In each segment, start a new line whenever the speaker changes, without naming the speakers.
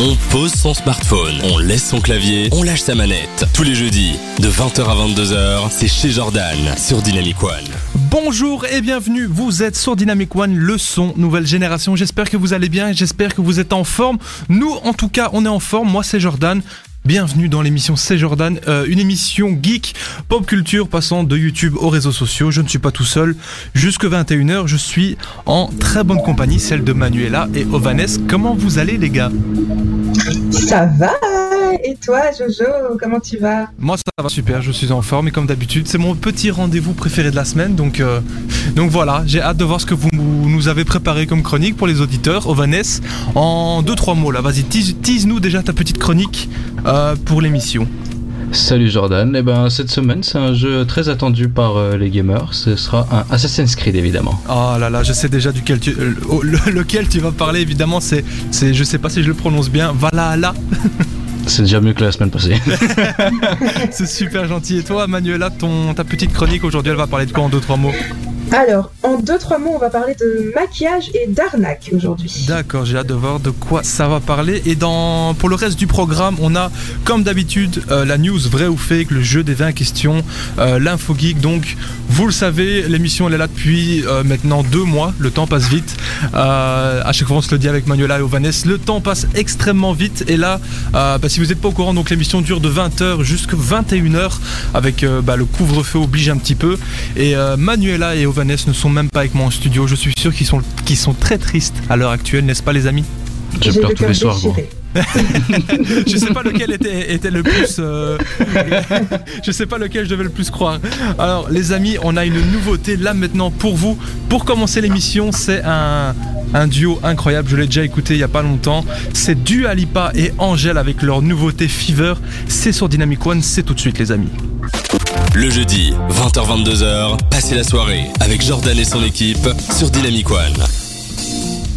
On pose son smartphone, on laisse son clavier, on lâche sa manette. Tous les jeudis, de 20h à 22h, c'est chez Jordan, sur Dynamic One.
Bonjour et bienvenue, vous êtes sur Dynamic One, le son, nouvelle génération. J'espère que vous allez bien, j'espère que vous êtes en forme. Nous, en tout cas, on est en forme. Moi, c'est Jordan. Bienvenue dans l'émission C'est Jordan, euh, une émission geek, pop culture passant de YouTube aux réseaux sociaux. Je ne suis pas tout seul. Jusque 21h, je suis en très bonne compagnie, celle de Manuela et Ovanes. Comment vous allez les gars?
Ça va Et toi Jojo, comment tu vas?
Moi ça va super, je suis en forme et comme d'habitude, c'est mon petit rendez-vous préféré de la semaine. Donc, euh, donc voilà, j'ai hâte de voir ce que vous nous avez préparé comme chronique pour les auditeurs. Ovanes, en deux trois mots là, vas-y, tease- tease-nous déjà ta petite chronique euh, pour l'émission.
Salut Jordan, et ben cette semaine c'est un jeu très attendu par euh, les gamers, ce sera un Assassin's Creed évidemment.
Oh là là, je sais déjà duquel tu, euh, oh, le- lequel tu vas parler évidemment, c'est, c'est, je sais pas si je le prononce bien, Valhalla.
C'est déjà mieux que la semaine passée.
c'est super gentil. Et toi, Manuela, ton, ta petite chronique aujourd'hui, elle va parler de quoi en deux trois mots?
Alors, en deux trois mots, on va parler de maquillage et d'arnaque aujourd'hui.
D'accord, j'ai hâte de voir de quoi ça va parler. Et pour le reste du programme, on a, comme d'habitude, euh, la news vrai ou fake, le jeu des 20 questions, euh, l'info geek. Donc, vous le savez, l'émission elle est là depuis euh, maintenant deux mois. Le temps passe vite. À chaque fois, on se le dit avec Manuela et Ovanes. Le temps passe extrêmement vite. Et là, bah, si vous n'êtes pas au courant, donc l'émission dure de 20h jusqu'à 21h avec bah, le couvre-feu oblige un petit peu. Et Manuela et Ovanes ne sont même pas avec moi en studio. Je suis sûr qu'ils sont, qu'ils sont très tristes à l'heure actuelle, n'est-ce pas les amis?
Je pleure
le
tous les soirs. gros.
Je sais pas lequel était, était le plus. euh, je sais pas lequel je devais le plus croire. Alors les amis, on a une nouveauté là maintenant pour vous. Pour commencer l'émission, c'est un, un duo incroyable. Je l'ai déjà écouté il y a pas longtemps. C'est Dua Lipa et Angèle avec leur nouveauté Fever. C'est sur Dynamic One. C'est tout de suite les amis.
Le jeudi, 20h-22h, passez la soirée avec Jordan et son équipe sur Dynamic One.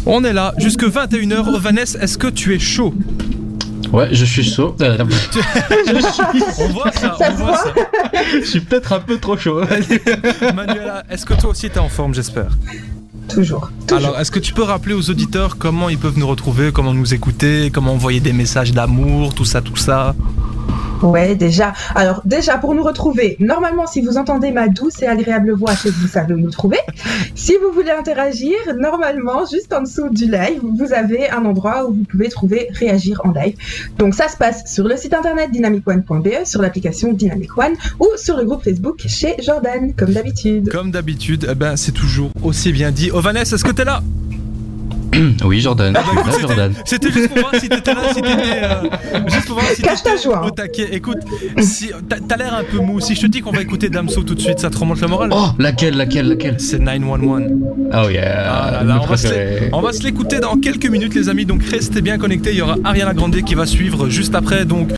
On est là jusque 21h. Vanessa, est-ce que tu es chaud?
Ouais, je suis chaud. Euh,
On voit ça.
Ça
on voit? ça.
je suis peut-être un peu trop chaud.
Manuela, est-ce que toi aussi t'es en forme, j'espère?
Toujours. toujours.
Alors, est-ce que tu peux rappeler aux auditeurs comment ils peuvent nous retrouver, comment nous écouter, comment envoyer des messages d'amour, tout ça, tout ça?
Ouais, déjà. Alors, déjà, pour nous retrouver, normalement, si vous entendez ma douce et agréable voix, que vous savez où nous trouver. Si vous voulez interagir, normalement, juste en dessous du live, vous avez un endroit où vous pouvez trouver réagir en live. Donc, ça se passe sur le site internet dynamicone.be, sur l'application Dynamic One ou sur le groupe Facebook chez Jordan, comme d'habitude.
Comme d'habitude, eh ben, c'est toujours aussi bien dit. Oh Vanessa, est-ce que t'es là?
oui Jordan,
Ah bah. C'était juste pour voir si t'étais là, si t'étais... euh, juste pour voir si
Cache ta
t'étais
joie,
au taquet. Écoute, si, t'as l'air un peu mou. Si je te dis qu'on va écouter Damso tout de suite, ça te remonte le moral
Oh, laquelle, laquelle, laquelle?
C'est 911.
Oh yeah,
Ah là là, on va, se on va se l'écouter dans quelques minutes les amis, donc restez bien connectés, il y aura Ariana Grande qui va suivre juste après, donc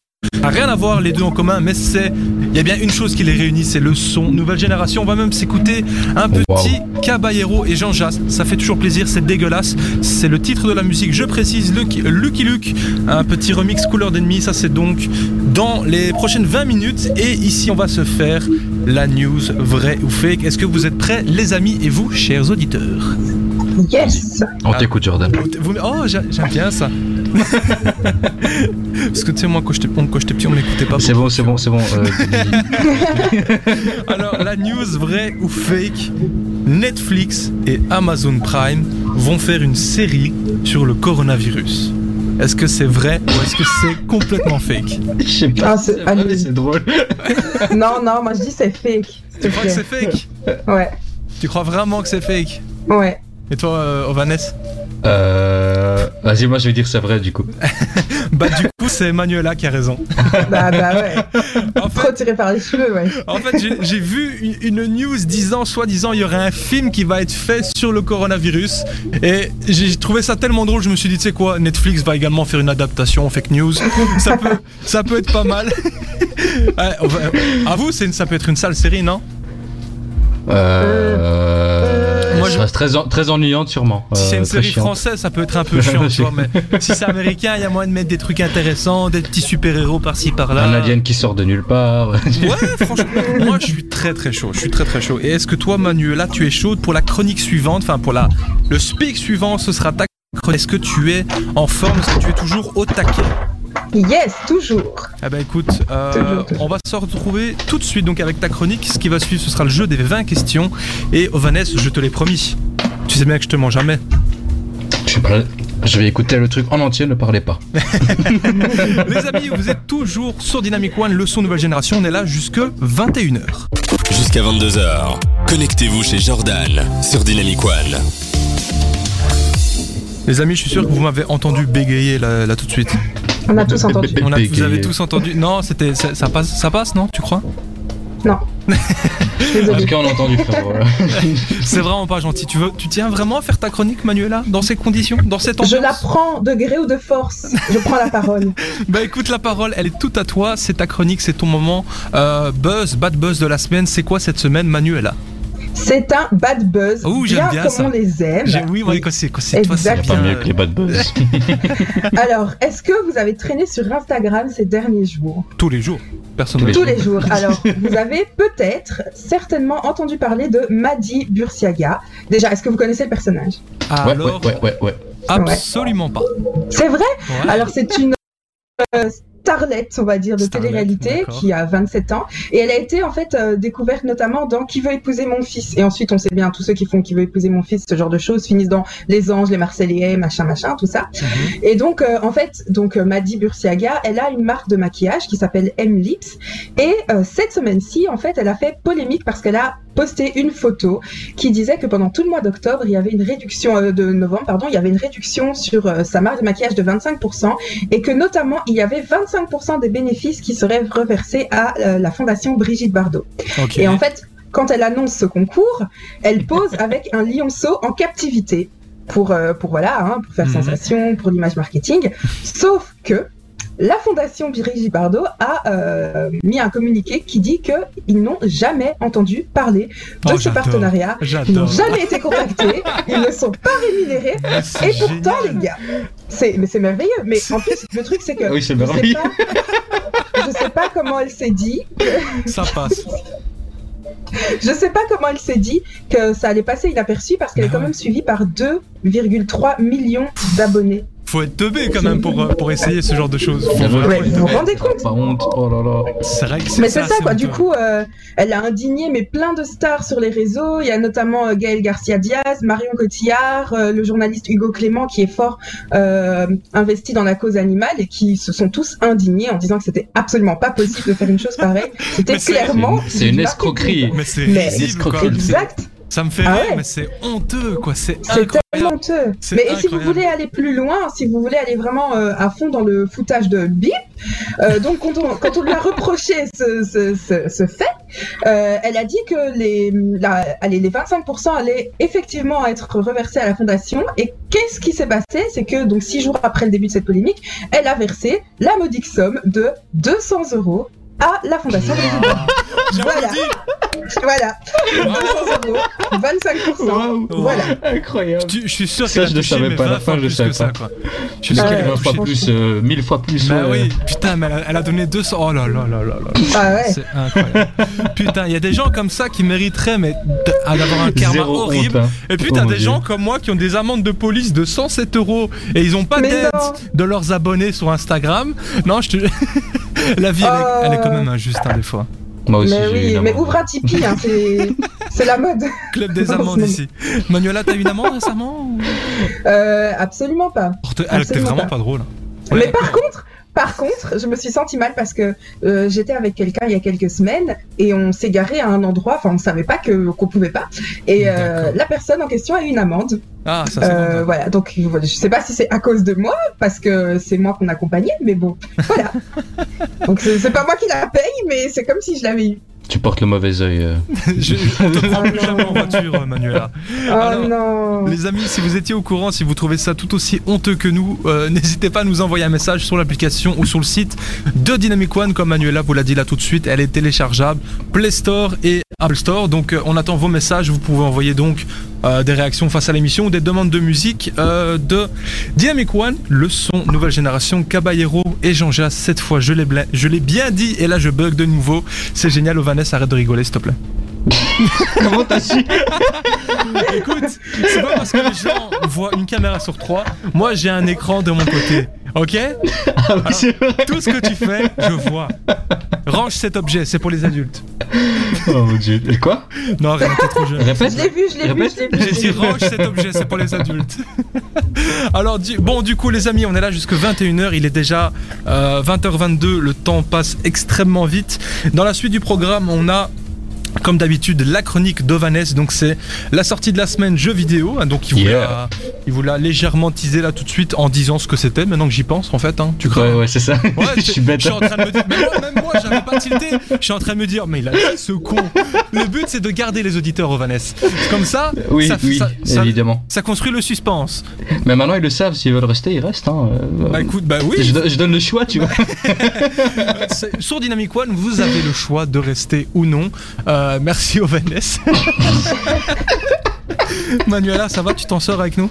rien à voir les deux en commun, mais c'est il y a bien une chose qui les réunit, c'est le son. Nouvelle génération, on va même s'écouter un
Wow.
petit Caballero et Jean Jass. Ça fait toujours plaisir, c'est dégueulasse. C'est le titre de la musique, je précise, Lucky, Lucky Luke, un petit remix couleur d'ennemi. Ça c'est donc dans les prochaines 20 minutes. Et ici on va se faire la news vrai ou fake. Est-ce que vous êtes prêts les amis et vous, chers auditeurs?
Yes
On t'écoute Jordan.
oh, j'a- j'aime bien ça. Parce que tu sais, moi, quand j'étais petit, on m'écoutait pas.
C'est bon, c'est bon, c'est bon. euh,
Alors, la news vraie ou fake Netflix et Amazon Prime vont faire une série sur le coronavirus. Est-ce que c'est vrai ou est-ce que c'est complètement fake?
Je sais pas.
Ah, c'est-
drôle.
Non, non, moi je dis c'est fake.
Tu crois que c'est fake?
Ouais,
Tu crois vraiment que c'est fake?
Ouais.
Et toi, euh, Ovanes?
Euh, Vas-y, moi je vais dire c'est vrai du coup.
Bah, du coup, c'est Manuela qui a raison.
Bah, bah ouais.
En fait,
Trop tiré par les cheveux, ouais.
En fait, j'ai- vu une, news disant, soi-disant, il y aurait un film qui va être fait sur le coronavirus. Et j'ai trouvé ça tellement drôle, je me suis dit, tu sais quoi, Netflix va également faire une adaptation en fake news. Ça peut, ça peut être pas mal. Va- à vous, c'est ça peut être une sale série, non?
Euh,
Moi, je-
très, très ennuyante sûrement.
Si c'est
Euh,
une série
chiante.
française, ça peut être un peu chiant. Mais si c'est américain, il y a moyen de mettre des trucs intéressants, des petits super-héros par-ci par-là.
Un alien qui sort de nulle part.
Ouais, franchement, moi je suis très très chaud. Je suis très très chaud. Et est-ce que toi, Manuela, tu es chaude pour la chronique suivante, enfin pour la le speak suivant, ce sera ta Est-ce que tu es en forme? Est-ce que tu es toujours au taquet?
Yes, toujours.
Eh ben écoute, euh,
Toujours, toujours.
on va se retrouver tout de suite donc avec ta chronique. Ce qui va suivre, ce sera le jeu des 20 questions. Et Ovanes, je te l'ai promis. Tu sais bien que je te mens jamais.
Je sais pas. Je vais écouter le truc en entier, ne parlez pas.
Les amis, vous êtes toujours sur Dynamic One, le son nouvelle génération. On est là jusque 21h.
Jusqu'à 22h, connectez-vous chez Jordan sur Dynamic One.
Les amis, je suis sûr que vous m'avez entendu bégayer là, là tout de suite.
On a tous entendu.
On a, vous avez tous entendu. Non, c'était ça, ça passe, ça passe, non Tu crois?
Non.
En
Désolé.
tout cas, on a entendu.
C'est vraiment pas gentil. Tu veux, tu tiens vraiment à faire ta chronique, Manuela, dans ces conditions, dans cette ambiance
Je la prends de gré ou de force. Je prends la parole.
Bah écoute, la parole, elle est toute à toi. C'est ta chronique, c'est ton moment. Euh, buzz, bad buzz de la semaine. C'est quoi cette semaine, Manuela?
C'est un bad buzz.
Oh, j'aime bien
comme
ça.
on les aime.
J'ai- Oui, oui, c'est quand c'est toi, c'est
Y a pas
Exactement.
mieux que les bad buzz.
Alors, est-ce que vous avez traîné sur Instagram ces derniers jours
tous les jours. Personne
Tous
ne
les
Tous les jours. Alors, vous avez peut-être certainement entendu parler de Madi Bursiaga. Déjà, est-ce que vous connaissez le personnage?
Ah,
Ouais,
Alors,
ouais, ouais, ouais, ouais.
absolument pas.
C'est vrai?
Ouais.
Alors, c'est une euh, starlette, on va dire, de télé-réalité qui a 27 ans. Et elle a été, en fait, euh, découverte notamment dans Qui veut épouser mon fils. Et ensuite, on sait bien, tous ceux qui font Qui veut épouser mon fils, ce genre de choses, finissent dans Les Anges, Les Marseillais, machin, machin, tout ça.
Mhm.
Et donc, euh, en fait, donc euh, Madi Bursiaga, elle a une marque de maquillage qui s'appelle M-Lips. Et euh, cette semaine-ci, en fait, elle a fait polémique parce qu'elle a posté une photo qui disait que pendant tout le mois d'octobre, il y avait une réduction euh, de novembre, pardon, il y avait une réduction sur sa marque de maquillage de 25% et que notamment il y avait 25% des bénéfices qui seraient reversés à euh, la fondation Brigitte Bardot. Et en fait, quand elle annonce ce concours, elle pose avec un lionceau en captivité pour, euh, pour voilà, hein, pour faire
Mhm.
sensation, pour l'image marketing. Sauf que la fondation Brigitte Bardot a euh, mis un communiqué qui dit qu'ils n'ont jamais entendu parler de
Oh,
ce partenariat. Ils n'ont jamais été contactés, ils ne sont pas rémunérés.
Mais c'est
Et pourtant,
génial.
les gars, c'est mais c'est merveilleux. Mais en plus, le truc c'est que
Oui, c'est
je sais
merveilleux.
pas, je sais pas comment elle s'est dit
ça passe.
Je sais pas comment elle s'est dit que ça allait passer inaperçu parce qu'elle est
Ah
quand même suivie par 2,3 millions d'abonnés.
Faut être teubé quand même pour, euh, pour essayer ce genre de choses. Faut
vous vous rendez compte
Pas honte. Oh là là.
C'est vrai que
Mais c'est ça quoi, du coup euh, elle a indigné mais plein de stars sur les réseaux, il y a notamment euh, Gaël Garcia Diaz, Marion Cotillard, euh, le journaliste Hugo Clément qui est fort euh, investi dans la cause animale et qui se sont tous indignés en disant que c'était absolument pas possible de faire une chose pareille. C'était
c'est-
clairement
C'est une
du
escroquerie.
Mais c'est quoi.
escroquerie.
Exact,
Ça me fait
Ah
rire,
ouais.
mais c'est honteux, quoi. C'est
tellement honteux. Mais et si vous voulez aller plus loin, si vous voulez aller vraiment euh, à fond dans le foutage de bip, euh, donc quand on, quand on lui a reproché ce, ce, ce, ce fait, euh, elle a dit que les, la, allez, les 25% allaient effectivement être reversés à la fondation. Et qu'est-ce qui s'est passé? C'est que donc six jours après le début de cette polémique, elle a versé la modique somme de 200 euros à la fondation.
J'avais
Voilà. Voilà, 200 euros, 25%.
Wow.
Voilà.
Incroyable.
Tu- je suis sûr
Ça,
qu'elle a
je ne savais
mais
pas, à la
20
fin, je
plus
savais
que ça,
pas.
quoi. Je suis sûr qu'elle a
20 fois plus, euh, 1000 fois plus.
Bah
ouais.
oui, putain, mais elle a, elle a donné 200. Oh là là là là là.
Ah ouais.
C'est incroyable. putain, il y a des gens comme ça qui mériteraient mais d'avoir un karma
Zéro
horrible.
honte, hein.
Et puis
Oh
t'as des
Dieu.
gens comme moi qui ont des amendes de police de 107 euros et ils ont pas d'aide de leurs abonnés sur Instagram. Non, je te. La vie, elle, est, elle est quand même injuste hein, des fois.
Moi aussi,
mais oui,
une
mais ouvre un Tipeee, hein, c'est c'est la mode.
Club des
moment.
ici. Manuela, t'as eu une amende récemment ou-
Euh, absolument pas.
Oh, t'es- vraiment
pas.
pas drôle.
mais par contre, par contre, je me suis sentie mal parce que euh, j'étais avec quelqu'un il y a quelques semaines et on s'est garé à un endroit, enfin on savait pas que qu'on pouvait pas. Et euh, la personne en question a eu une amende.
Ah, ça c'est
Euh,
bon.
voilà, donc je sais pas si c'est à cause de moi parce que c'est moi qu'on accompagnait, mais bon, voilà. donc c'est c'est pas moi qui la paye, mais c'est comme si je l'avais eu.
Tu portes le mauvais œil. euh.
Je, prend
Oh
jamais en voiture, euh, Manuela.
Oh
Alors,
non.
Les amis, si vous étiez au courant, si vous trouvez ça tout aussi honteux que nous, euh, n'hésitez pas à nous envoyer un message sur l'application ou sur le site de Dynamic One, comme Manuela vous l'a dit là tout de suite. Elle est téléchargeable Play Store et Apple Store. Donc euh, on attend vos messages. Vous pouvez envoyer donc euh, des réactions face à l'émission ou des demandes de musique euh, de Dynamic One, le son nouvelle génération, Caballero et Jean Jas. Cette fois, je l'ai bien dit et là je bug de nouveau. C'est génial, Ovanes, arrête de rigoler s'il te plaît.
Comment t'as su
Écoute, c'est pas parce que les gens voient une caméra sur trois. Moi, j'ai un écran de mon côté. Ok?
Ah oui, c'est vrai.
Tout ce que tu fais, je vois. Range cet objet, c'est pour les adultes.
Oh mon dieu. Et quoi?
Non, rien, t'es trop jeune.
Répète
Je l'ai vu, je l'ai vu, je l'ai vu.
J'ai dit range cet objet, c'est pour les adultes. Alors, du- bon, du coup, les amis, on est là jusque 21h. Il est déjà euh, 20h22. Le temps passe extrêmement vite. Dans la suite du programme, on a. Comme d'habitude, la chronique d'Ovanes, donc c'est la sortie de la semaine jeux vidéo. hein, Donc il vous,
Yeah.
l'a, il vous l'a légèrement teasé là tout de suite en disant ce que c'était. Maintenant que j'y pense, en fait, hein, tu crois
Ouais, ouais, c'est ça.
Ouais,
je suis bête.
Je suis en train de me dire, mais moi, même moi, j'avais pas tilté. Je suis en train de me dire, mais il a dit ce con. Le but, c'est de garder les auditeurs au Vanessa. Comme ça,
Oui,
ça,
oui,
ça- ça-
évidemment.
ça construit le suspense.
Mais maintenant, ils le savent, s'ils veulent rester, ils restent. Hein. euh,
Bah écoute, bah oui.
je, je donne le choix, tu vois.
Sur Dynamic One, vous avez le choix de rester ou non. Euh, merci au Vanessa. Manuela, ça va? Tu t'en sors avec nous?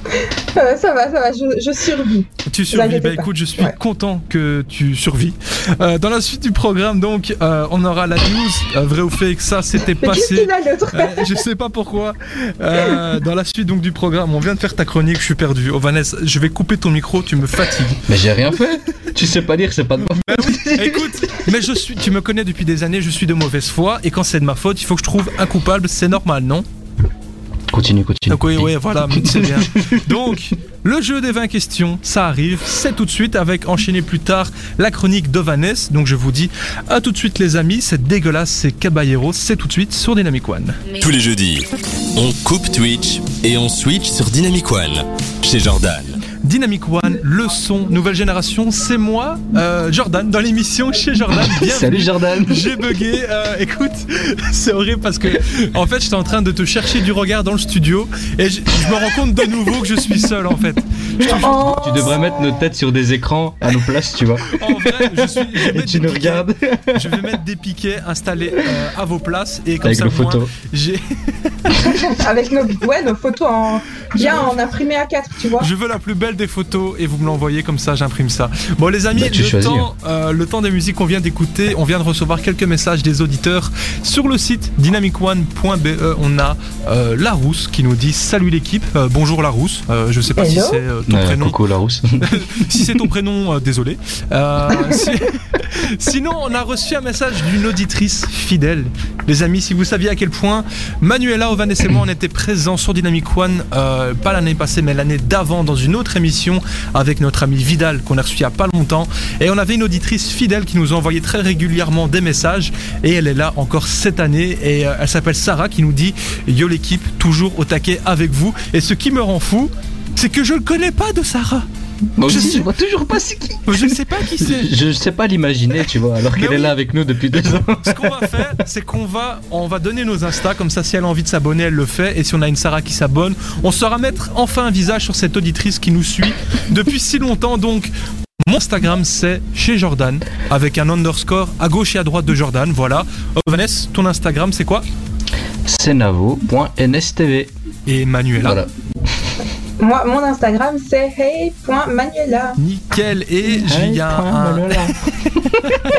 Euh, ça va, ça va, je, je survis.
Tu survis. Bah écoute, je suis
Ouais.
content que tu survis. Euh, dans la suite du programme, donc, euh, on aura la news. euh, vrai ou fake, ça s'était
Mais qu'est-ce
passé.
qu'il a l'autre
Euh, je sais pas pourquoi. Euh, dans la suite donc du programme, on vient de faire ta chronique, je suis perdu. Oh Vanessa, je vais couper ton micro, tu me fatigues.
Mais j'ai rien fait. Tu sais pas dire, c'est pas de ma
Bah oui, écoute, mais je suis, tu me connais depuis des années, je suis de mauvaise foi et quand c'est de ma faute, il faut que je trouve un coupable, c'est normal, non?
Continue, continue.
Donc oui, oui, voilà, c'est bien. Donc, le jeu des 20 questions, ça arrive, c'est tout de suite avec enchaîner plus tard la chronique de Vanessa. Donc je vous dis à tout de suite les amis, c'est dégueulasse, c'est Caballero, c'est tout de suite sur Dynamic One.
Tous les jeudis, on coupe Twitch et on switch sur Dynamic One chez Jordan.
Dynamic One, le son, nouvelle génération, c'est moi, euh, Jordan, dans l'émission chez Jordan. Bienvenue.
Salut Jordan.
J'ai bugué. euh, écoute, c'est horrible parce que en fait, j'étais en train de te chercher du regard dans le studio et je, je me rends compte de nouveau que je suis seul en fait. Je
Oh,
Tu devrais mettre nos têtes sur des écrans à nos places, tu vois.
en vrai, je suis. je vais
Et tu nous
piquets-
regardes
Je vais mettre des piquets installés euh, à vos places et comme
avec
ça, moi,
photos.
j'ai,
Avec nos, ouais, nos photos en, bien en imprimé à 4, tu vois.
je veux la plus belle des photos et vous me l'envoyez comme ça, j'imprime ça. Bon les amis,
Bah,
le, temps, euh, le temps des musiques qu'on vient d'écouter, on vient de recevoir quelques messages des auditeurs sur le site dynamicone.be. On a euh, Larousse qui nous dit salut l'équipe, Euh, bonjour Larousse. Euh, je sais pas si c'est euh, ton prénom.
Coucou Larousse.
Si c'est ton prénom, euh, désolé. Euh, si- Sinon, on a reçu un message d'une auditrice fidèle. Les amis, si vous saviez à quel point Manuela, Ovan et moi, on était présents sur Dynamic One, euh, pas l'année passée, mais l'année d'avant, dans une autre émission avec notre ami Vidal, qu'on a reçu il y a pas longtemps. Et on avait une auditrice fidèle qui nous envoyait très régulièrement des messages. Et elle est là encore cette année. Et euh, elle s'appelle Sarah qui nous dit Yo l'équipe, toujours au taquet avec vous. Et ce qui me rend fou, c'est que je ne connais pas de Sarah.
Moi
Je
aussi,
sais-
toujours pas c'est qui.
Je ne sais pas qui c'est.
Je sais pas l'imaginer, tu vois, alors qu'elle est là avec nous depuis deux ans.
Ce qu'on va faire, c'est qu'on va, on va donner nos Insta, comme ça si elle a envie de s'abonner, elle le fait. Et si on a une Sarah qui s'abonne, on saura mettre enfin un visage sur cette auditrice qui nous suit depuis si longtemps. Donc, mon Instagram c'est chez Jordan, avec un underscore à gauche et à droite de Jordan. Voilà. Euh, Vanessa, ton Instagram c'est quoi?
Senavo.nstv.
Et Manuela.
Voilà.
Moi, mon Instagram, c'est hey.manuela.
Nickel. Et il a un.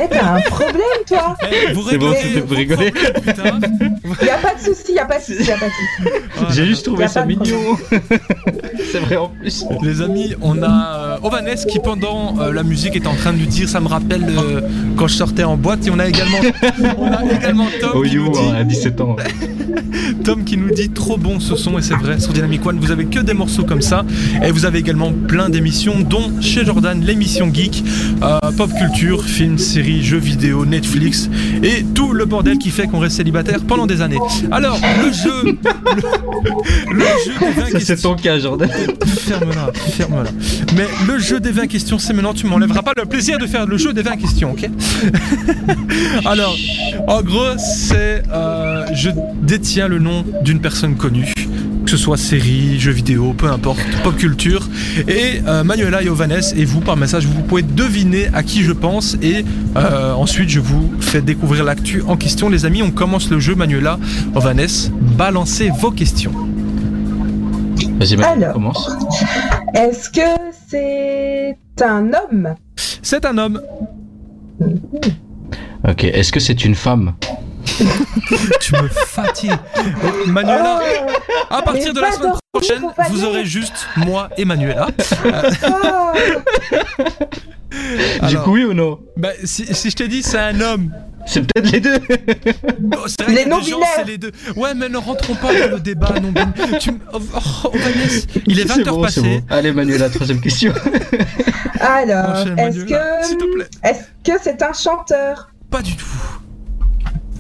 Eh, t'as un problème, toi
Eh, vous
C'est bon,
c'était
pour rigoler.
a pas de souci, y a pas de souci, a pas de souci.
Ah,
J'ai juste trouvé ça mignon. C'est vrai en plus.
Les amis, on a euh, Ovanes qui pendant euh, la musique était en train de lui dire ça me rappelle euh, quand je sortais en boîte et on a également on a également Tom
Oh
qui, nous
you,
dit,
hein, à 17 ans.
Tom qui nous dit trop bon ce son et c'est vrai sur Dynamic One vous avez que des morceaux comme ça et vous avez également plein d'émissions dont chez Jordan l'émission geek euh, pop culture films séries jeux vidéo Netflix et tout le bordel qui fait qu'on reste célibataire pendant des années alors le jeu le, le jeu des 20
Ça, c'est
questions
ton cas, Jordan.
Ferme-la, ferme-la. Mais le jeu des 20 questions, c'est maintenant, tu m'enlèveras pas le plaisir de faire le jeu des 20 questions, ok? Alors, en gros, c'est. euh, je détiens le nom d'une personne connue. Que ce soit série, jeux vidéo, peu importe, pop culture. Et euh, Manuela et Ovanes, et vous, par message, vous pouvez deviner à qui je pense. Et euh, ensuite, je vous fais découvrir l'actu en question. Les amis, on commence le jeu. Manuela, Ovanes, balancez vos questions.
Vas-y, Manu,
Alors.
commence.
Est-ce que c'est un homme?
C'est un homme.
Ok, est-ce que c'est une femme?
Tu me fatigues. Manuela,
Oh,
à partir de la semaine
dormir,
prochaine, vous aurez juste moi et Manuela.
oh.
Du
Alors,
coup, oui ou non
bah, si, si je t'ai dit c'est un homme,
C'est peut-être les deux.
C'est vrai
Les
des gens, c'est les deux. Ouais, mais ne rentrons pas dans le débat non. Tu oh, oh, Vanessa, il est 20h
C'est bon, c'est
passé.
bon. Allez, Manuel, la troisième question.
Alors, est-ce
Manuela, te
que
plaît.
est-ce que c'est un chanteur?
Pas du tout.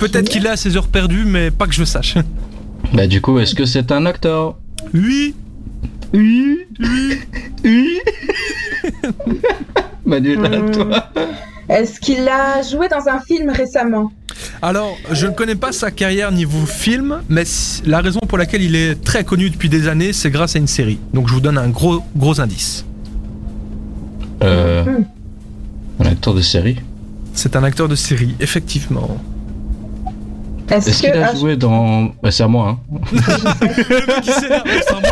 Peut-être qu'il est à ses heures perdues, mais pas que je sache.
bah, du coup, est-ce que c'est un acteur?
Oui,
Oui. Oui. Oui. Manuel, à
Hmm.
toi.
Est-ce qu'il a joué dans un film récemment?
Alors, je ne connais pas sa carrière niveau film, mais la raison pour laquelle il est très connu depuis des années, c'est grâce à une série. Donc, je vous donne un gros, gros indice.
Euh,
Hmm.
un acteur de série.
C'est un acteur de série, effectivement.
Est-ce
qu'il a
ah,
joué dans. Bah, c'est à moi, hein.
Le mec qui s'énerve, c'est à moi.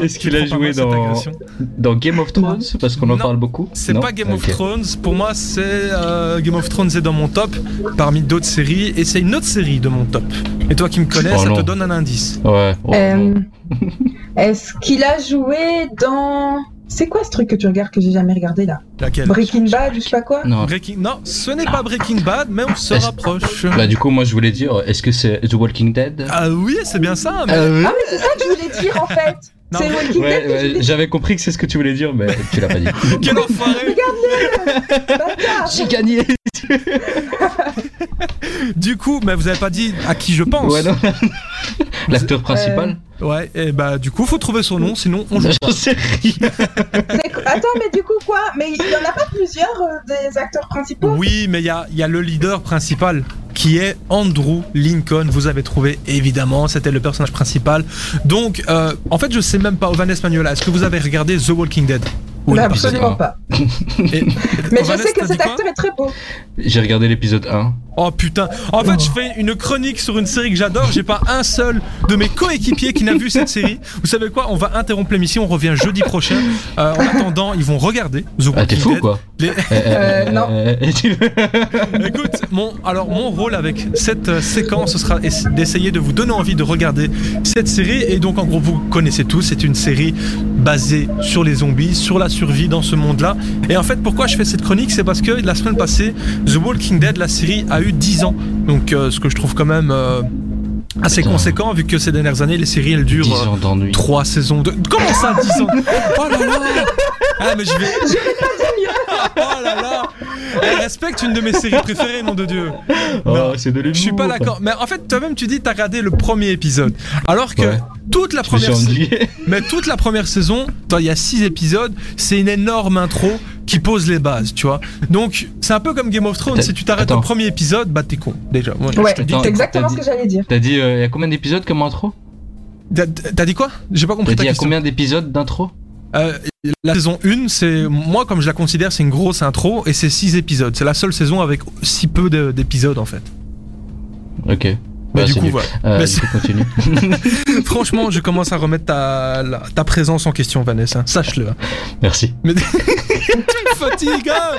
Est-ce qu'il a joué dans- Dans Game of Thrones? Parce qu'on en parle beaucoup.
C'est pas Game of. Thrones. Pour moi, c'est euh, Game of Thrones est dans mon top parmi d'autres séries et c'est une autre série de mon top. Et toi qui me connais,
Oh
ça
non.
te donne un indice.
Ouais. oh,
euh. Est-ce qu'il a joué dans C'est quoi ce truc que tu regardes que j'ai jamais regardé là
Laquelle
Breaking Bad, je sais pas quoi
Non.
Breaking. Non, ce n'est pas Breaking Bad, mais on se rapproche.
Bah, du coup, moi, je voulais dire, est-ce que c'est The Walking Dead?
Ah oui, c'est bien ça. Mais...
Euh,
Ah mais c'est ça que je voulais dire en fait.
Ouais, ouais, j'avais compris que c'est ce que tu voulais dire, mais tu l'as pas dit.
Quel enfoiré.
J'ai gagné
Du coup, mais vous avez pas dit à qui je pense.
Ouais, non. L'acteur principal
Ouais, et bah du coup, faut trouver son nom, sinon on joue.
J'en sais rien.
Attends mais du coup quoi? Mais il y en a pas plusieurs euh, des acteurs principaux?
Oui, mais il y a, il y a le leader principal qui est Andrew Lincoln. Vous avez trouvé, évidemment, c'était le personnage principal. Donc, euh, en fait, je sais même pas, Ovanes Manuela, est-ce que vous avez regardé The Walking Dead? Ou
Mais Absolument pas.
Et-
Mais je sais que cet acteur est très beau.
J'ai regardé l'épisode 1.
Oh putain En fait, je fais une chronique sur une série que j'adore. J'ai pas un seul de mes coéquipiers qui n'a vu cette série. Vous savez quoi? On va interrompre l'émission. On revient jeudi prochain. Euh, en attendant, ils vont regarder The
Ah, t'es fou
Dead.
quoi
Les-
Euh, non.
Écoute, mon, alors mon rôle avec cette euh, séquence ce sera ess- d'essayer de vous donner envie de regarder cette série. Et donc, en gros, vous connaissez tous, c'est une série basée sur les zombies, sur la survie dans ce monde-là. Et en fait, pourquoi je fais cette chronique C'est parce que la semaine passée, The Walking Dead, la série, a eu 10 ans. Donc, euh, ce que je trouve quand même euh, assez
Putain.
conséquent, vu que ces dernières années, les séries, elles durent.
10
euh,
ans
saisons de. Comment ça, 10 ans? Oh là là Ah, mais je vais. Oh là là Elle respecte une de mes séries préférées, nom de Dieu
Oh,
Non,
c'est de l'humour.
Je suis pas d'accord. Mais en fait, toi-même, tu dis t'as regardé le premier épisode. Alors que
Ouais.
toute la première. sa-
ennuyé.
Mais toute la première saison, il y a six épisodes, c'est une énorme intro qui pose les bases, tu vois. Donc, c'est un peu comme Game of Thrones. Si tu t'arrêtes au premier épisode, bah t'es con, déjà. Moi,
Ouais, c'est exactement
t'as
ce que
dit-
j'allais dire.
T'as dit, il y a combien d'épisodes comme intro
T'as t'as dit quoi? J'ai pas
T'as
compris
dit,
ta
il y a
question.
combien d'épisodes d'intro?
Euh, la saison 1, c'est moi comme je la considère, c'est une grosse intro et c'est 6 épisodes. C'est la seule saison avec si peu de- d'épisodes en fait.
Ok.
Mais
Bah,
du coup, voilà.
Euh,
Mais
du
c'est-
coup, continue.
Franchement, je commence à remettre ta, la- ta présence en question, Vanessa. Sache-le. hein.
Merci.
Mais tu me fatigues, hein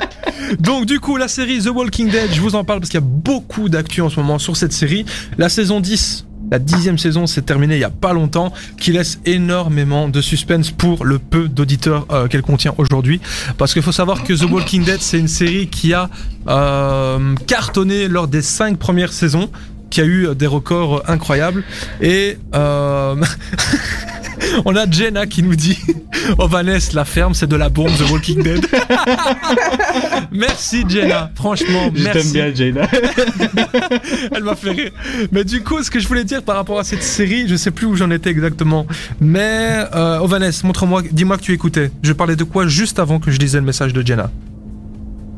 Donc du coup, la série The Walking Dead, je vous en parle parce qu'il y a beaucoup d'actu en ce moment sur cette série. La saison 10, la dixième saison s'est terminée il y a pas longtemps, qui laisse énormément de suspense pour le peu d'auditeurs euh, qu'elle contient aujourd'hui. Parce qu'il faut savoir que The Walking Dead, c'est une série qui a euh, cartonné lors des cinq premières saisons qui a eu des records incroyables et euh, on a Jenna qui nous dit Oh Vanessa, la ferme, c'est de la bombe, The Walking Dead. merci Jenna, franchement,
Je
merci.
t'aime bien, Jaina.
Elle m'a fait rire. Mais du coup, ce que je voulais dire par rapport à cette série, je sais plus où j'en étais exactement. Mais euh, oh Vanessa, montre-moi, dis-moi que tu écoutais. Je parlais de quoi juste avant que je lisais le message de Jenna?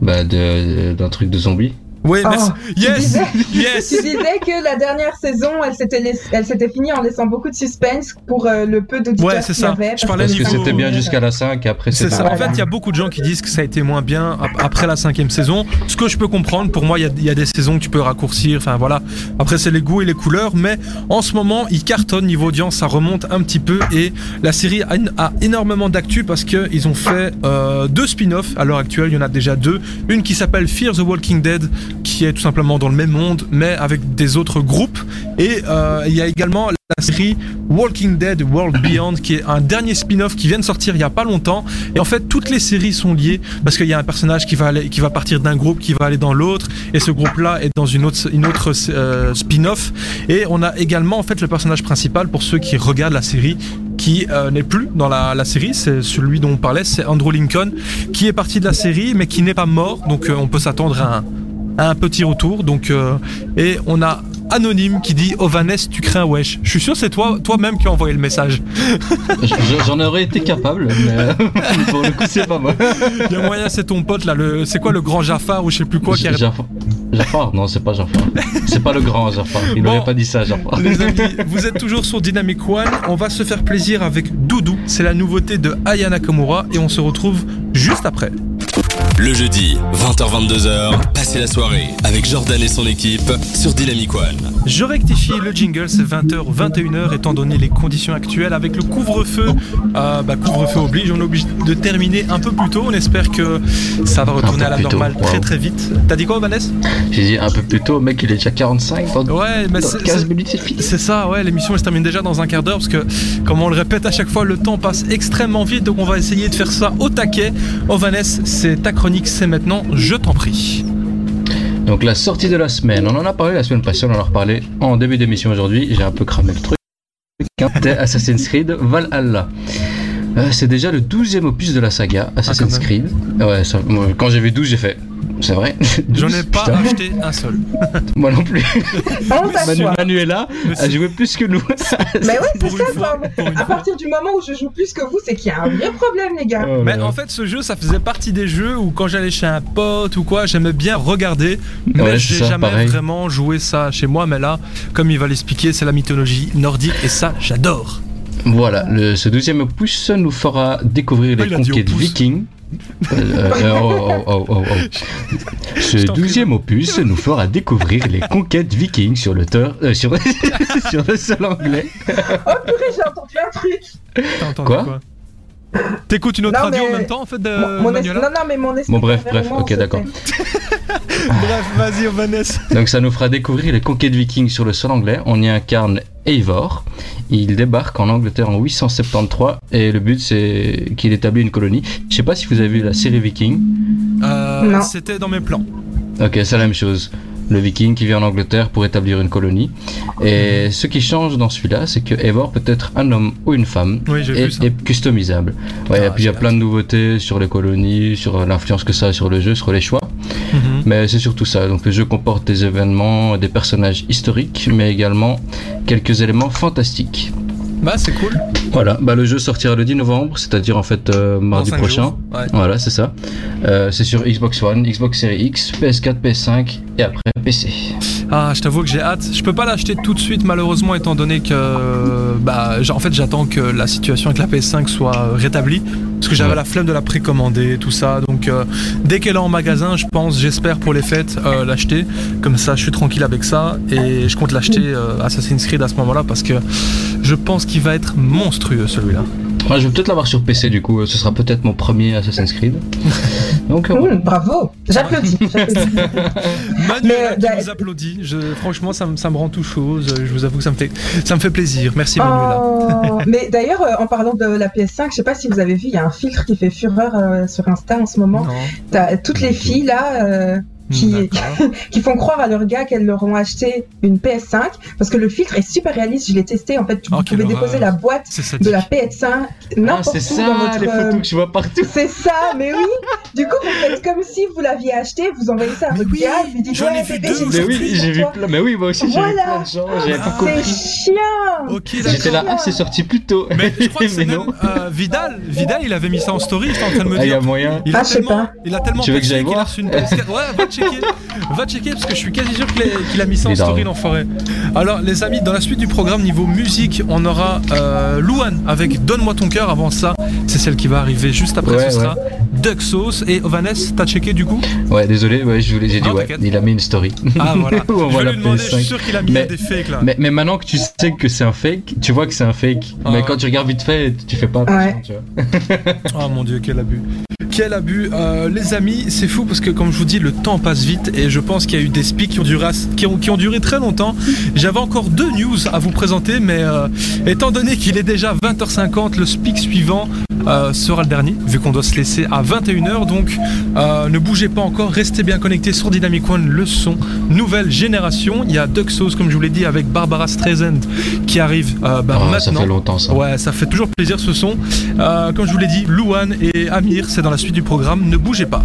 Bah, de- d'un truc de zombie.
Oui,
Oh,
merci.
tu
Yes,
disais-
yes.
Tu disais que la dernière saison, elle s'était laiss- elle s'était finie en laissant beaucoup de suspense pour euh, le peu d'auditeurs
Ouais, c'est
qu'il y
ça.
avait.
Je parlais
Parce que c'était bien jusqu'à la 5 et après
C'est ça. En fait, il y a beaucoup de gens qui disent que ça a été moins bien ap- après la cinquième saison. Ce que je peux comprendre. Pour moi, il y a- il y, a des saisons que tu peux raccourcir. Enfin voilà. Après, c'est les goûts et les couleurs. Mais en ce moment, il cartonne niveau audience. Ça remonte un petit peu et la série a, a énormément d'actu parce que ils ont fait euh, deux spin-offs à l'heure actuelle. Il y en a déjà deux. Une qui s'appelle Fear the Walking Dead, qui est tout simplement dans le même monde, mais avec des autres groupes. Et euh, il y a également la série Walking Dead World Beyond, qui est un dernier spin-off qui vient de sortir il y a pas longtemps. Et en fait, toutes les séries sont liées parce qu'il y a un personnage qui va qui va partir d'un groupe, qui va aller dans l'autre, et ce groupe-là est dans une autre, une autre euh, spin-off. Et on a également en fait le personnage principal pour ceux qui regardent la série qui euh, n'est plus dans la, série, c'est celui dont on parlait, c'est Andrew Lincoln, qui est parti de la série mais qui n'est pas mort, donc on peut s'attendre à un, un petit retour. Donc, euh, et on a Anonyme qui dit Oh Vanessa, tu crains wesh. Je suis sûr c'est toi, toi-même qui as envoyé le message.
J'en aurais été capable, mais pour le coup, c'est pas moi.
Il y a moyen, c'est ton pote là, le, c'est quoi le grand Jafar ou je sais plus quoi qui a...
Jafar, Jafar Non, c'est pas Jafar. C'est pas le grand Jafar. Il
Bon.
n'aurait pas dit ça, Jafar.
Les amis, vous êtes toujours sur Dynamic One. On va se faire plaisir avec Doudou. C'est la nouveauté de Aya Nakamura et on se retrouve juste après.
Le jeudi, 20h-22h, passez la soirée avec Jordan et son équipe sur Dynamic One.
Je rectifie le jingle, c'est 20h ou 21h étant donné les conditions actuelles avec le couvre-feu. euh, bah, couvre-feu oblige, on est obligé de terminer un peu plus tôt. On espère que ça va retourner à la
tôt,
normale très
wow.
très vite. T'as dit quoi, Vanessa?
J'ai dit un peu plus tôt, mec, il est déjà 45. Dans,
Ouais, mais
dans
c'est-
15
c'est-
minutes, c'est fini.
C'est ça, ouais, l'émission elle se termine déjà dans un quart d'heure parce que, comme on le répète à chaque fois, le temps passe extrêmement vite donc on va essayer de faire ça au taquet. Oh Vanessa, c'est ta chronique, c'est maintenant, je t'en prie.
Donc la sortie de la semaine, on en a parlé la semaine passée, on en a reparlé en début d'émission aujourd'hui, j'ai un peu cramé le truc. C'était Assassin's Creed Valhalla. Euh, c'est déjà le 12e opus de la saga Assassin's
Ah, quand
Creed. Ouais, ça- moi, quand j'ai vu 12, j'ai fait. C'est vrai
J'en ai
12,
pas
putain.
acheté un seul.
Moi non plus.
À
Manu. Manuela a joué plus que nous.
Mais ouais, c'est ça. À
fois.
partir du moment où je joue plus que vous, c'est qu'il y a un vrai problème, les gars.
Oh
Mais en fait, ce jeu, ça faisait partie des jeux où quand j'allais chez un pote ou quoi, j'aimais bien regarder, mais
Ouais,
j'ai jamais
pareil.
vraiment joué ça chez moi. Mais là, comme il va l'expliquer, c'est la mythologie nordique et ça, j'adore.
Voilà, le, ce 12e opus nous fera découvrir
Ah,
les conquêtes vikings. Euh, euh, oh, oh, oh, oh, oh. Ce. 12e opus nous fera découvrir les conquêtes vikings sur le, teur- euh, sur, sur le sol anglais.
Oh purée, j'ai entendu un truc.
T'as entendu
Quoi?
quoi? T'écoutes une autre
Non,
radio
mais-
en même temps, en fait, de
Mon- mon es-
Manuela
Non, non, mais mon esprit.
Bon, bref, bref, ok, d'accord.
c'était-
Bref, vas-y, Vanessa.
Donc ça nous fera découvrir les conquêtes vikings sur le sol anglais. On y incarne Eivor. Il débarque en Angleterre en 873 et le but c'est qu'il établit une colonie. Je sais pas si vous avez vu la série Viking.
Euh,
Non.
C'était dans mes plans.
Ok, c'est la même chose. Le viking qui vient en Angleterre pour établir une colonie. Et ce qui change dans celui-là, c'est que Eivor peut être un homme ou une femme
Oui,
et est customisable. Ouais,
Ah,
et puis il y a plein de nouveautés sur les colonies, sur l'influence que ça a sur le jeu, sur les choix.
Mhm.
Mais c'est surtout ça. Donc le jeu comporte des événements, des personnages historiques, mais également quelques éléments fantastiques.
Bah, c'est cool.
Voilà, bah, le jeu sortira le 10 novembre, c'est-à-dire en fait euh, mardi prochain.
Ouais.
Voilà, c'est ça. Euh, c'est sur Xbox One, Xbox Series X, PS4, PS5 et après PC.
Ah, je t'avoue que j'ai hâte. Je peux pas l'acheter tout de suite, malheureusement, étant donné que. Bah, en fait, j'attends que la situation avec la PS5 soit rétablie. Parce que j'avais
Ouais.
la flemme de la précommander, tout ça. Donc, euh, dès qu'elle est en magasin, je pense, j'espère pour les fêtes, euh, l'acheter. Comme ça, je suis tranquille avec ça. Et je compte l'acheter euh, Assassin's Creed à ce moment-là parce que je pense qu'il va être monstrueux celui-là.
Moi, je vais peut-être l'avoir sur PC du coup, ce sera peut-être mon premier Assassin's Creed. Donc, euh,
bravo. J'applaudis.
Manuela
Mais, euh,
qui applaudit. Je, franchement, ça, me- ça me rend tout chose. Je vous avoue que ça me fait, ça me fait plaisir. Merci Manuela.
Oh, mais d'ailleurs, euh, en parlant de la PS5, je sais pas si vous avez vu, il y a un filtre qui fait fureur euh, sur Insta en ce moment.
Non.
T'as toutes les filles là euh, qui,
D'accord.
qui font croire à leurs gars qu'elles leur ont acheté une PS5 parce que le filtre est super réaliste. Je l'ai testé. En fait, tu
Oh,
vous
quelle
pouvez déposer la boîte
C'est ça.
de la PS5
Ah,
n'importe
c'est
où
ça,
dans votre.
les
euh,
photos que je vois partout.
C'est ça, mais oui. Du coup, vous faites comme si vous l'aviez acheté, vous envoyez ça à votre
oui,
gars, vous dites
j'en ai
ouais,
vu deux
j'ai
Mais oui, j'ai vu plein. Mais oui, moi aussi, j'ai vu
Voilà.
plein de gens, j'avais pas
Ah.
C'est chiant.
Ok,
J'étais là, ah, c'est sorti plus tôt.
Mais je crois que c'est
Mais
même
non.
euh, Vidal. Vidal, il avait mis ça en story. J'étais en train de me
Ah, il y
dire.
a moyen.
Il a
Ah,
tellement, il a tellement
Tu veux que j'aille voir
une PS4. Ouais, checker, va checker parce que je suis quasi sûr qu'il a- mis ça en story l'enfoiré. Alors les amis, dans la suite du programme niveau musique, on aura euh, Louane avec Donne-moi ton cœur. Avant ça, c'est celle qui va arriver juste après.
Ouais,
ce sera Duck Sauce et Vanessa. T'as checké du coup?
Ouais, désolé, ouais, je voulais- j'ai dit
Non,
ouais. Il a mis une story.
Ah voilà. Je vais lui demander. Je suis
PS5.
sûr qu'il a mis
Mais-
des fakes là.
Mais, mais maintenant que tu sais que c'est un fake, tu vois que c'est un fake.
Ah
mais quand tu regardes vite fait, tu fais pas attention,
Ouais.
tu vois.
Oh mon dieu, quel abus. Quel abus. Euh, les amis, c'est fou parce que comme je vous dis, le temps passe vite et je pense qu'il y a eu des speaks qui ont duré, qui ont, qui ont duré très longtemps. J'avais encore deux news à vous présenter, mais euh, étant donné qu'il est déjà 20h50, le speak suivant euh, sera le dernier, vu qu'on doit se laisser à 21h. Donc euh, ne bougez pas encore, restez bien connectés sur Dynamic One, le son, nouvelle génération. Il y a Duck Sauce, comme je vous l'ai dit, avec Barbara Streisand qui arrive euh, bah,
Ah, ça
maintenant.
fait longtemps ça.
Ouais, ça fait toujours plaisir ce son. Comme je vous l'ai dit, Louane et Amir, c'est dans la suite du programme. Ne bougez pas.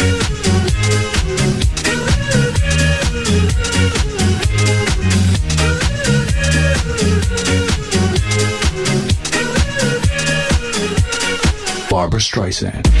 Barbara Streisand.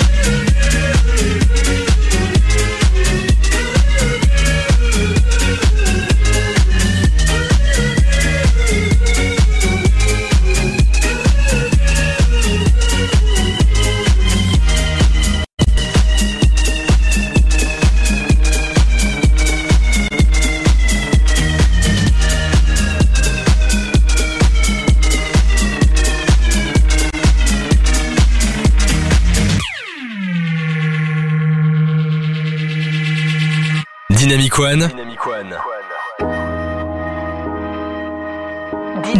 Dynamic One,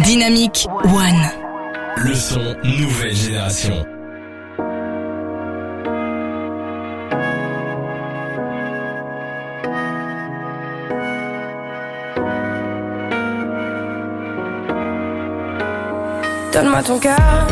Dynamique One.
le son nouvelle génération.
Donne-moi ton cœur,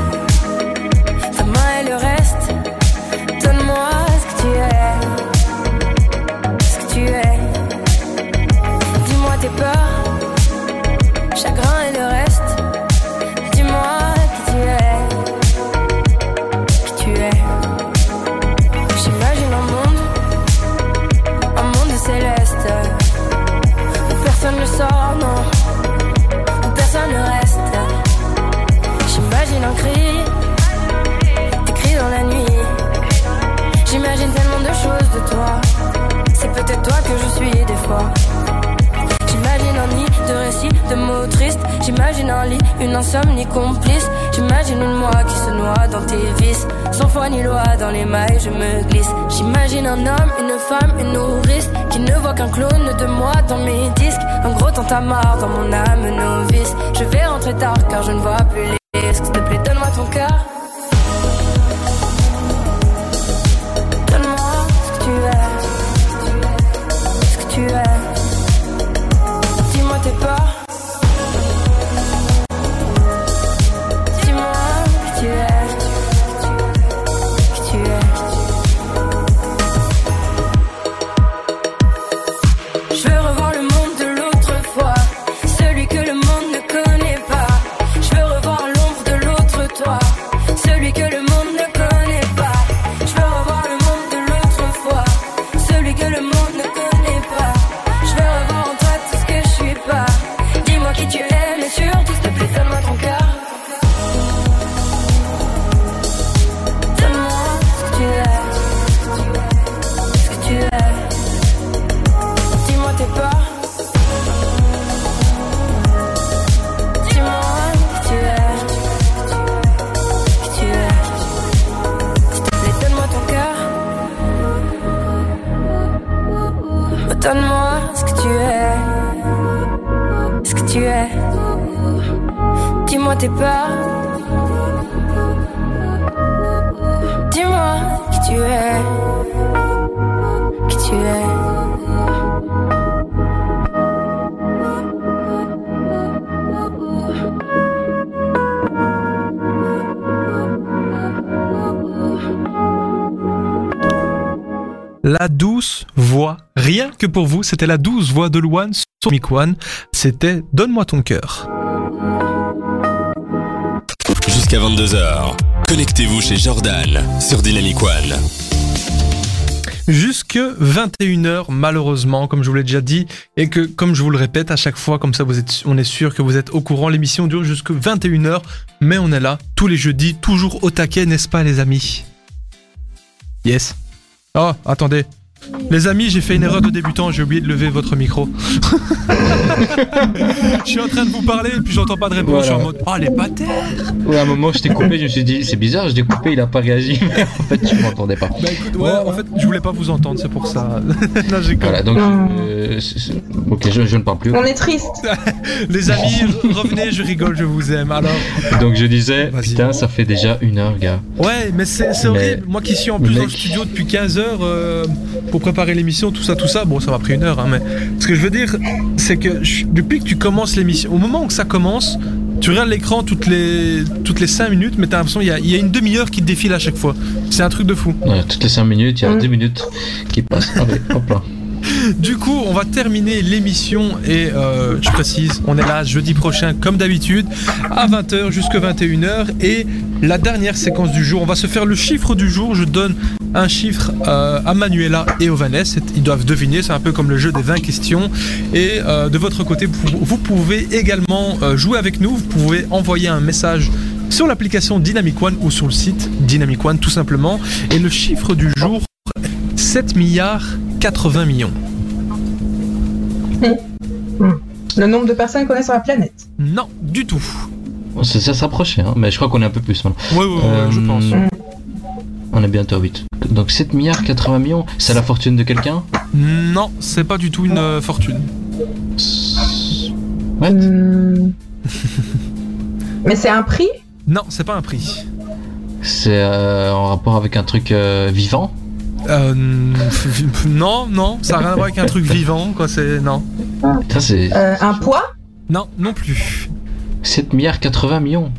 J'imagine un nid de récits, de mots tristes. J'imagine un lit, une insomnie complice. J'imagine une moi qui se noie dans tes vices. Sans foi ni loi, dans les mailles, je me glisse. J'imagine un homme, une femme, une nourrice. Qui ne voit qu'un clone de moi dans mes disques. Un gros tentamar dans mon âme novice. Je vais rentrer tard car je ne vois plus les
La douce voix. Rien que pour vous, c'était la douce voix de Luan sur Mic One. C'était Donne-moi ton cœur.
Jusqu'à 22h. Connectez-vous chez Jordan sur Dynamic One.
Jusque 21h, malheureusement, comme je vous l'ai déjà dit, et que, comme je vous le répète à chaque fois, comme ça vous êtes, on est sûr que vous êtes au courant, l'émission dure jusque 21h, mais on est là tous les jeudis, toujours au taquet, n'est-ce pas les amis? Yes. Oh, attendez. Les amis, j'ai fait une erreur de débutant, j'ai oublié de lever votre micro. je suis en train de vous parler et puis j'entends pas de réponse, je suis en
Voilà.
mode Oh les patères
Ouais, à un moment, je t'ai coupé, je me suis dit, c'est bizarre, je t'ai coupé, il a pas réagi, mais en fait, tu m'entendais pas.
Bah écoute, ouais, en fait, je voulais pas vous entendre, c'est pour ça. non, j'ai
Voilà, donc, euh, c'est- c'est- ok, je, je ne parle plus.
On est triste.
Les amis, re- revenez, je rigole, je vous aime. Alors,
Donc, je disais,
Vas-y.
putain, ça fait déjà une heure, gars.
Ouais, mais c'est c'est
Mais-
horrible. Moi qui suis en plus dans le studio depuis 15 heures euh, pour préparer l'émission, tout ça, tout ça, bon, ça m'a pris une heure, hein, mais ce que je veux dire, c'est que je- depuis que tu commences l'émission, au moment où ça commence, tu regardes l'écran toutes les, toutes les 5 minutes, mais t'as l'impression qu'il y a, il y a une demi-heure qui te défile à chaque fois. C'est un truc de fou.
Ouais, toutes les 5 minutes, il y a
Mm.
2 minutes qui passent. Allez, hop là.
Du coup, on va terminer l'émission et euh, je précise, on est là jeudi prochain comme d'habitude à 20h jusqu'à 21h et la dernière séquence du jour, on va se faire le chiffre du jour. Je donne un chiffre euh, à Manuela et au Vanessa, ils doivent deviner, c'est un peu comme le jeu des 20 questions et euh, de votre côté, vous, pouvez également euh, jouer avec nous, vous pouvez envoyer un message sur l'application Dynamic One ou sur le site Dynamic One tout simplement et le chiffre du jour 7 milliards 80 millions.
Le nombre de personnes qu'on est sur la planète.
Non, du tout.
Ça, ça s'approchait, hein, mais je crois qu'on est un peu plus
ouais, ouais, je pense.
On est bientôt à 8. Donc 7 milliards 80 millions, c'est la fortune de quelqu'un?
Non, c'est pas du tout une euh, fortune.
What?
Hmm. Mais c'est un prix?
Non, c'est pas un prix.
C'est euh, en rapport avec un truc euh, vivant?
Euh, non, non, ça n'a rien à voir avec un truc vivant, quoi. C'est non,
Ça c'est
Euh, Un poids?
Non, non plus.
7 milliards 80 millions.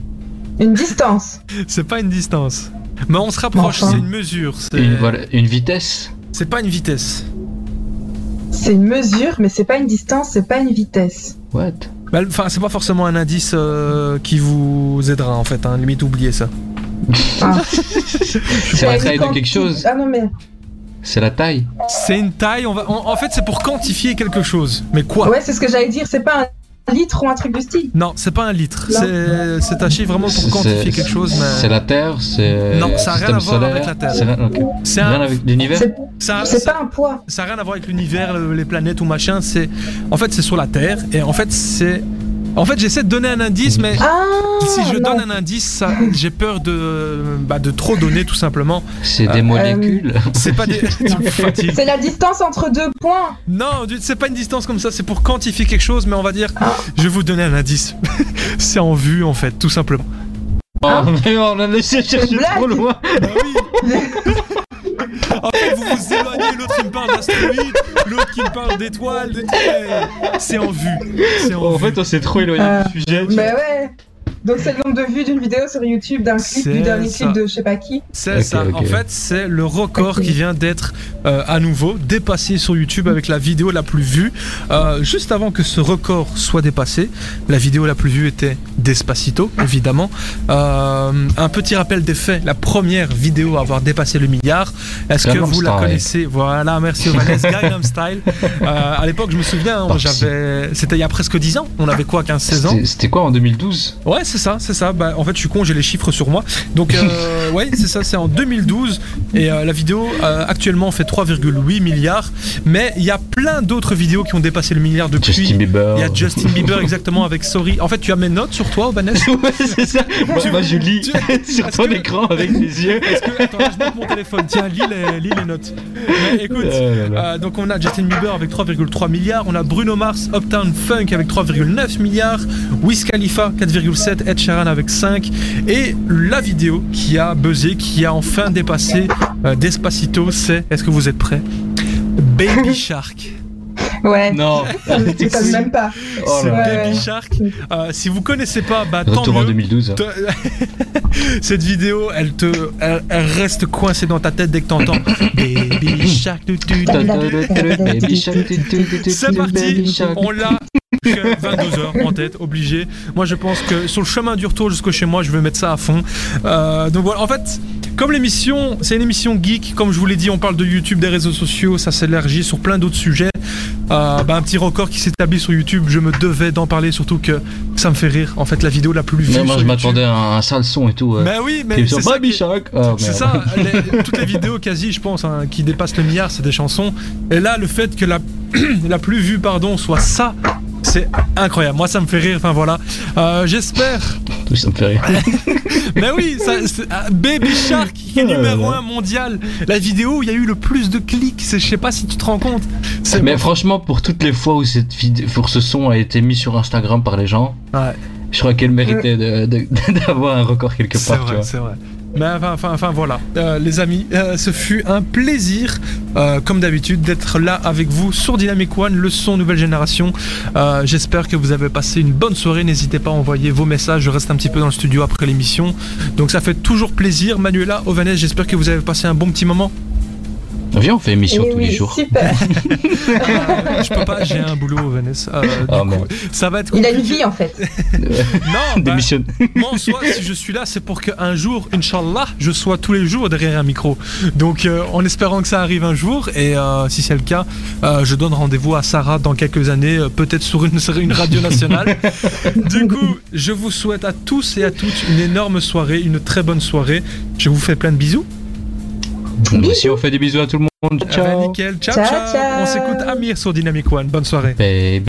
Une distance?
C'est pas une distance. Mais on se rapproche.
Enfin.
C'est une mesure. C'est
Une, voilà, une vitesse
c'est pas une vitesse.
C'est une mesure, mais c'est pas une distance, c'est pas une vitesse.
What?
Bah, Enfin, c'est pas forcément un indice euh, qui vous aidera en fait. Hein. Limite, oubliez ça.
Ah.
C'est la taille de quelque chose
Ah non, mais.
C'est la taille
C'est une taille. On va. En, en fait, c'est pour quantifier quelque chose. Mais quoi?
Ouais, c'est ce que j'allais dire, c'est pas un litre ou un truc du style?
Non, c'est pas un litre. C'est chiffre vraiment pour quantifier quelque chose. Mais...
C'est la Terre C'est
Non, ça a rien à voir avec la Terre.
c'est rien- avec l'univers
C'est pas un poids.
ça a rien à voir avec l'univers, le- les planètes ou machin. C'est en fait c'est sur la Terre et en fait c'est En fait, j'essaie de donner un indice, mais
Ah
si je
non.
donne un indice, ça- j'ai peur de, bah, de trop donner, tout simplement.
C'est
Euh,
des molécules.
C'est pas des.
C'est la distance entre deux points.
Non, c'est pas une distance comme ça, c'est pour quantifier quelque chose, mais on va dire.
Ah.
Je vais vous donner un indice. c'est en vue, en fait, tout simplement.
Oh, mais on a laissé chercher trop loin.
Bah oui En fait, vous vous éloignez, l'autre il me parle d'astéroïdes, l'autre qui me parle d'étoiles, de... Eh, c'est en vue. C'est en
En
vue.
fait, on s'est trop éloigné du sujet.
Mais ouais. Donc c'est le nombre de vues d'une vidéo sur YouTube, d'un clip, du dernier
ça.
clip de je sais pas qui.
C'est ça. En fait, c'est le record qui vient d'être euh, à nouveau dépassé sur YouTube avec la vidéo la plus vue. Euh, juste avant que ce record soit dépassé, la vidéo la plus vue était Despacito, évidemment. Euh, un petit rappel des faits. La première vidéo à avoir dépassé le milliard. Est-ce que vous la connaissez? Voilà, merci Vanessa. Gangnam Style. Euh, à l'époque, je me souviens,
Par-ci.
j'avais, c'était il y a presque 10 ans. On avait quoi, 15-16 ans?
C'était- C'était quoi en 2012
Ouais, c'est ça, c'est ça. Bah, en fait, je suis con, j'ai les chiffres sur moi. Donc, euh, ouais, c'est ça, c'est en 2012. Et euh, la vidéo euh, actuellement fait 3,8 milliards. Mais il y a plein d'autres vidéos qui ont dépassé le milliard depuis.
Justin Bieber.
Il y a Justin Bieber exactement avec Sorry. En fait, tu as mes notes sur toi, Vanessa
ouais, c'est ça. Moi,
Tu-
moi, je lis
tu-
sur ton
que-
écran avec les yeux.
Est-ce que. Attends, là, je monte mon téléphone. Tiens, lis les, lis les notes. Mais écoute.
Oh là là.
Euh, donc on a Justin Bieber avec 3,3 milliards, on a Bruno Mars, Uptown Funk avec 3,9 milliards, Wiz Khalifa 4,7, Ed Sheeran avec 5 et la vidéo qui a buzzé, qui a enfin dépassé euh, Despacito, c'est, est-ce que vous êtes prêts? Baby Shark.
Ouais.
Non.
Ça me même pas.
Oh
c'est
là.
Baby
Ouais.
Shark. Euh, si vous connaissez pas, bah tant
Retour en
mieux.
2012.
Te- Cette vidéo, elle te, elle, elle reste coincée dans ta tête dès que t'entends Baby Shark. tu, tu, tu.
Baby Shark, tu, tu, tu, tu,
C'est
tu,
parti,
Baby Shark.
on l'a. 22h en tête, obligé. Moi, je pense que sur le chemin du retour jusqu'au chez moi, je vais mettre ça à fond. Euh, donc voilà, en fait, comme l'émission, c'est une émission geek, comme je vous l'ai dit, on parle de YouTube, des réseaux sociaux, ça s'élargit sur plein d'autres sujets. Euh, bah, un petit record qui s'établit sur YouTube, je me devais d'en parler, surtout que ça me fait rire. En fait, la vidéo la plus vue.
Mais moi, je m'attendais à un, un sale son et tout. ouais.
Mais oui, mais c'est ça. Qui-
Shark. Oh,
c'est ça, les- toutes les vidéos quasi, je pense, hein, qui dépassent le milliard, c'est des chansons. Et là, le fait que la, la plus vue, pardon, soit ça, c'est incroyable. Moi, ça me fait rire. Enfin voilà. Euh, J'espère.
Tout ça me fait rire.
Mais oui, ça, c'est- ah, Baby Shark qui est numéro
là.
un mondial. La vidéo où il y a eu le plus de clics. c'est- Je sais pas si tu te rends compte. C'est
Mais franchement, pour toutes les fois où cette vidéo, pour ce son a été mis sur Instagram par les gens,
Ouais.
je crois qu'elle méritait de- d'avoir un record quelque
C'est
part. tu
vrai, c'est vrai. Mais enfin, enfin, enfin voilà, Euh, les amis, euh, ce fut un plaisir, euh, comme d'habitude, d'être là avec vous sur Dynamic One, le son nouvelle génération. J'espère que vous avez passé une bonne soirée. N'hésitez pas à envoyer vos messages. Je reste un petit peu dans le studio après l'émission, donc ça fait toujours plaisir. Manuela, Ovanès, j'espère que vous avez passé un bon petit moment.
Viens, on fait émission
Eh
tous
oui,
les jours.
super.
Euh, je peux pas, j'ai un boulot, Ovanès. Euh, du
Ah,
coup, ça va être
Il a une vie en fait.
Non, bah,
Démissionne.
Moi, en soi, si je suis là, c'est pour qu'un jour, Inch'Allah, je sois tous les jours derrière un micro. Donc, euh, en espérant que ça arrive un jour, et euh, si c'est le cas, euh, je donne rendez-vous à Sarah dans quelques années, euh, peut-être sur une, sur une radio nationale. du coup, je vous souhaite à tous et à toutes une énorme soirée, une très bonne soirée. Je vous fais plein de bisous.
Aussi, on fait des bisous à tout le monde. Ciao.
nickel, ciao,
Ciao,
ciao.
ciao.
On s'écoute Amir sur Dynamic One. Bonne soirée.
Baby